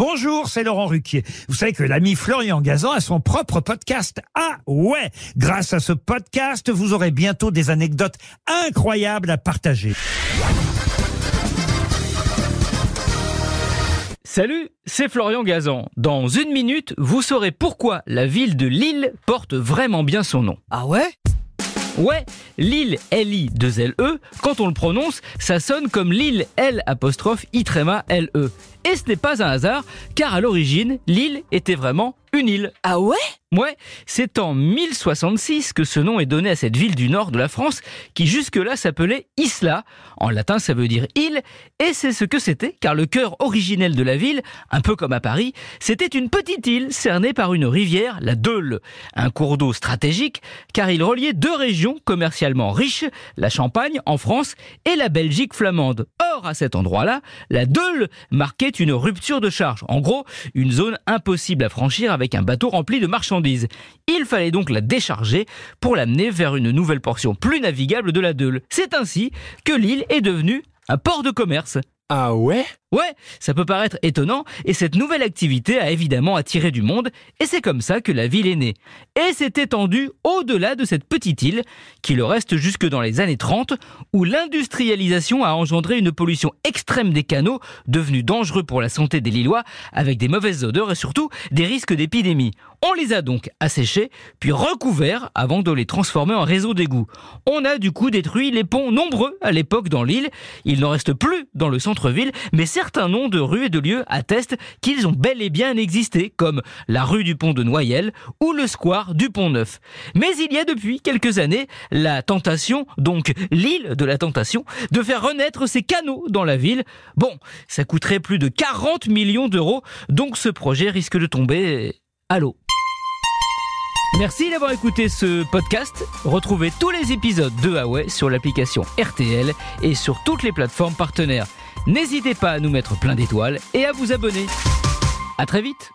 Bonjour, c'est Laurent Ruquier. Vous savez que l'ami Florian Gazan a son propre podcast. Ah ouais Grâce à ce podcast, vous aurez bientôt des anecdotes incroyables à partager. Salut, c'est Florian Gazan. Dans une minute, vous saurez pourquoi la ville de Lille porte vraiment bien son nom. Ah ouais? Ouais, Lille L-I-2-L-E, quand on le prononce, ça sonne comme Lille L apostrophe I tréma L-E. Et ce n'est pas un hasard, car à l'origine, l'île était vraiment île. Ah ouais? Ouais, c'est en 1066 que ce nom est donné à cette ville du nord de la France qui jusque-là s'appelait Isla. En latin, ça veut dire île, et c'est ce que c'était, car le cœur originel de la ville, un peu comme à Paris, c'était une petite île cernée par une rivière, la Deule, un cours d'eau stratégique, car il reliait deux régions commercialement riches, la Champagne en France et la Belgique flamande. À cet endroit-là, la Deule marquait une rupture de charge. En gros, une zone impossible à franchir avec un bateau rempli de marchandises. Il fallait donc la décharger pour l'amener vers une nouvelle portion plus navigable de la Deule. C'est ainsi que l'île est devenue un port de commerce. Ah ouais? Ouais, ça peut paraître étonnant, et cette nouvelle activité a évidemment attiré du monde, et c'est comme ça que la ville est née. Et s'est étendue au-delà de cette petite île, qui le reste jusque dans les années 30, où l'industrialisation a engendré une pollution extrême des canaux, devenus dangereux pour la santé des Lillois, avec des mauvaises odeurs et surtout des risques d'épidémie. On les a donc asséchés, puis recouverts avant de les transformer en réseau d'égouts. On a du coup détruit les ponts nombreux à l'époque dans l'île, il n'en reste plus dans le centre-ville, mais certains noms de rues et de lieux attestent qu'ils ont bel et bien existé, comme la rue du pont de Noyelles ou le square du pont Neuf. Mais il y a depuis quelques années la tentation, donc l'île de la tentation, de faire renaître ces canaux dans la ville. Bon, ça coûterait plus de 40 millions d'euros, donc ce projet risque de tomber à l'eau. Merci d'avoir écouté ce podcast. Retrouvez tous les épisodes de Huawei sur l'application RTL et sur toutes les plateformes partenaires. N'hésitez pas à nous mettre plein d'étoiles et à vous abonner. À très vite